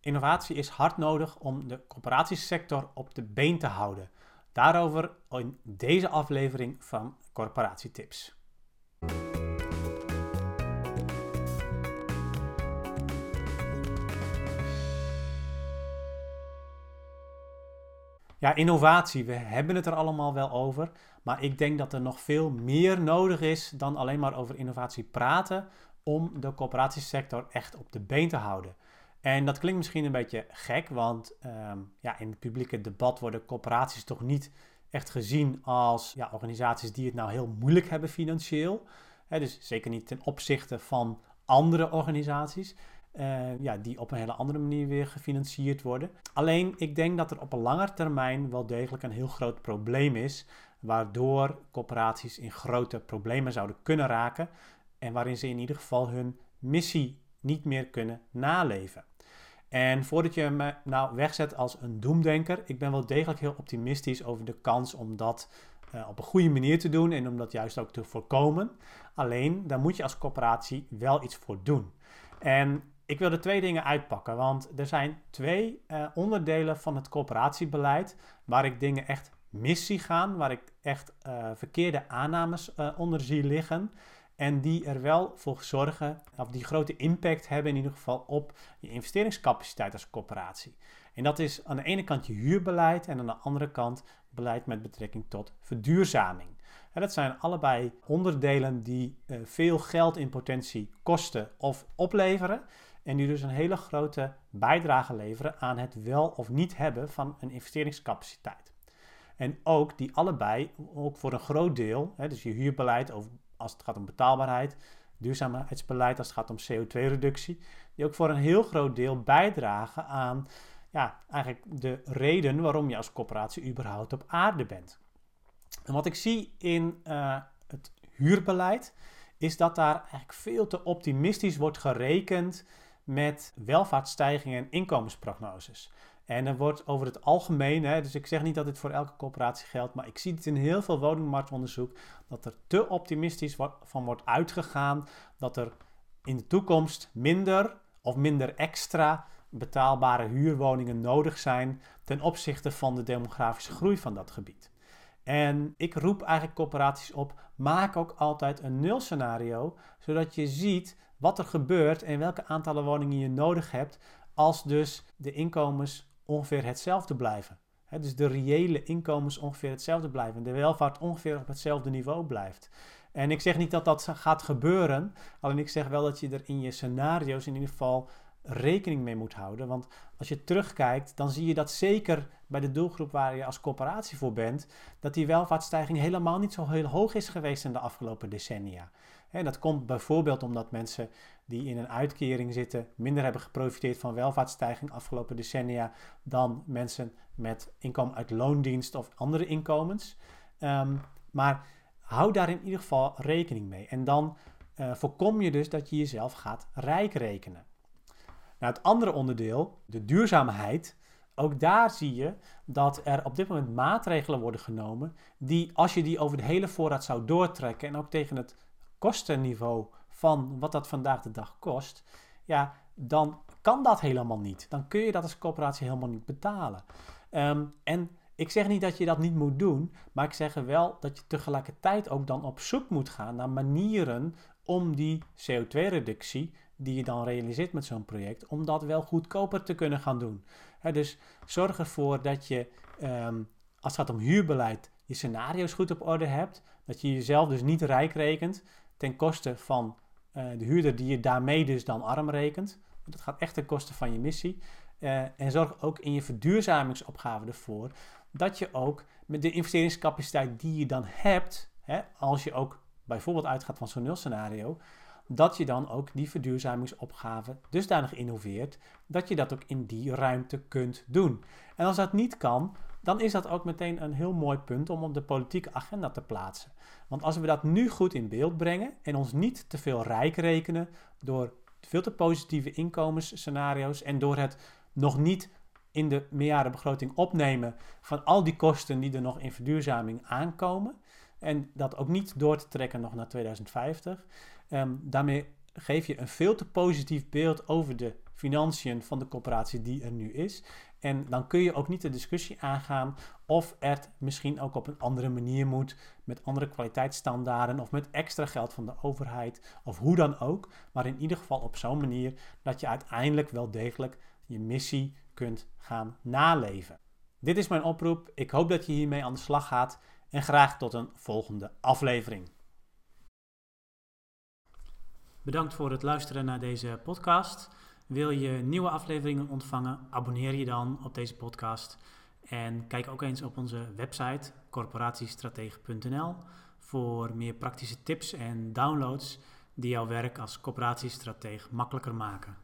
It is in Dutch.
Innovatie is hard nodig om de corporatiesector op de been te houden. Daarover in deze aflevering van Corporatietips. Ja, innovatie, we hebben het er allemaal wel over. Maar ik denk dat er nog veel meer nodig is dan alleen maar over innovatie praten om de corporatiesector echt op de been te houden. En dat klinkt misschien een beetje gek, want ehm, ja, in het publieke debat worden corporaties toch niet echt gezien als ja, organisaties die het nou heel moeilijk hebben financieel. dus zeker niet ten opzichte van andere organisaties. Uh, ja, die op een hele andere manier weer gefinancierd worden. Alleen ik denk dat er op een lange termijn wel degelijk een heel groot probleem is, waardoor corporaties in grote problemen zouden kunnen raken en waarin ze in ieder geval hun missie niet meer kunnen naleven. En voordat je me nou wegzet als een doemdenker, ik ben wel degelijk heel optimistisch over de kans om dat uh, op een goede manier te doen en om dat juist ook te voorkomen. Alleen, daar moet je als corporatie wel iets voor doen. En ik wil er twee dingen uitpakken, want er zijn twee uh, onderdelen van het corporatiebeleid waar ik dingen echt mis zie gaan, waar ik echt uh, verkeerde aannames onder zie liggen. En die er wel voor zorgen, of die grote impact hebben in ieder geval op je investeringscapaciteit als corporatie. En dat is aan de ene kant je huurbeleid en aan de andere kant beleid met betrekking tot verduurzaming. En dat zijn allebei onderdelen die uh, veel geld in potentie kosten of opleveren. En die dus een hele grote bijdrage leveren aan het wel of niet hebben van een investeringscapaciteit. En ook die allebei, ook voor een groot deel, dus je huurbeleid over als het gaat om betaalbaarheid, duurzaamheidsbeleid als het gaat om CO2-reductie, die ook voor een heel groot deel bijdragen aan ja, eigenlijk de reden waarom je als corporatie überhaupt op aarde bent. En wat ik zie in uh, het huurbeleid is dat daar eigenlijk veel te optimistisch wordt gerekend met welvaartsstijgingen en inkomensprognoses. En er wordt over het algemeen, hè, dus ik zeg niet dat dit voor elke coöperatie geldt, maar ik zie het in heel veel woningmarktonderzoek, dat er te optimistisch van wordt uitgegaan dat er in de toekomst minder of minder extra betaalbare huurwoningen nodig zijn ten opzichte van de demografische groei van dat gebied. En ik roep eigenlijk corporaties op, maak ook altijd een nulscenario, zodat je ziet wat er gebeurt en welke aantallen woningen je nodig hebt als dus de inkomens ongeveer hetzelfde blijven. dus de reële inkomens ongeveer hetzelfde blijven. De welvaart ongeveer op hetzelfde niveau blijft. En ik zeg niet dat dat gaat gebeuren. Alleen ik zeg wel dat je er in je scenario's in ieder geval rekening mee moet houden. Want als je terugkijkt, dan zie je dat zeker bij de doelgroep waar je als corporatie voor bent, dat die welvaartsstijging helemaal niet zo heel hoog is geweest in de afgelopen decennia. En dat komt bijvoorbeeld omdat mensen die in een uitkering zitten minder hebben geprofiteerd van welvaartsstijging afgelopen decennia dan mensen met inkomen uit loondienst of andere inkomens. Ehm, maar hou daar in ieder geval rekening mee. En dan uh, voorkom je dus dat je jezelf gaat rijk rekenen. Nou, het andere onderdeel, de duurzaamheid, ook daar zie je dat er op dit moment maatregelen worden genomen die, als je die over de hele voorraad zou doortrekken en ook tegen het kostenniveau van wat dat vandaag de dag kost, ja, dan kan dat helemaal niet. Dan kun je dat als coöperatie helemaal niet betalen. Ehm, en ik zeg niet dat je dat niet moet doen, maar ik zeg wel dat je tegelijkertijd ook dan op zoek moet gaan naar manieren om die CO2-reductie die je dan realiseert met zo'n project, om dat wel goedkoper te kunnen gaan doen. dus zorg ervoor dat je, ehm, als het gaat om huurbeleid, je scenario's goed op orde hebt. Dat je jezelf dus niet rijk rekent ten koste van uh, de huurder die je daarmee dus dan arm rekent. Dat gaat echt ten koste van je missie. Uh, en zorg ook in je verduurzamingsopgave ervoor dat je ook met de investeringscapaciteit die je dan hebt, hè, als je ook bijvoorbeeld uitgaat van zo'n nulscenario, dat je dan ook die verduurzamingsopgave dusdanig innoveert dat je dat ook in die ruimte kunt doen. En als dat niet kan, dan is dat ook meteen een heel mooi punt om op de politieke agenda te plaatsen. Want als we dat nu goed in beeld brengen en ons niet te veel rijk rekenen door veel te positieve inkomensscenario's en door het nog niet in de meerjarenbegroting opnemen van al die kosten die er nog in verduurzaming aankomen. En dat ook niet door te trekken nog naar 2050. Um, ehm, daarmee geef je een veel te positief beeld over de financiën van de coöperatie die er nu is. En dan kun je ook niet de discussie aangaan of het misschien ook op een andere manier moet, met andere kwaliteitsstandaarden of met extra geld van de overheid of hoe dan ook. Maar in ieder geval op zo'n manier dat je uiteindelijk wel degelijk je missie kunt gaan naleven. Dit is mijn oproep. Ik hoop dat je hiermee aan de slag gaat en graag tot een volgende aflevering. Bedankt voor het luisteren naar deze podcast. Wil je nieuwe afleveringen ontvangen? Abonneer je dan op deze podcast. En kijk ook eens op onze website corporatiestratege.nl voor meer praktische tips en downloads die jouw werk als corporatiestratege makkelijker maken.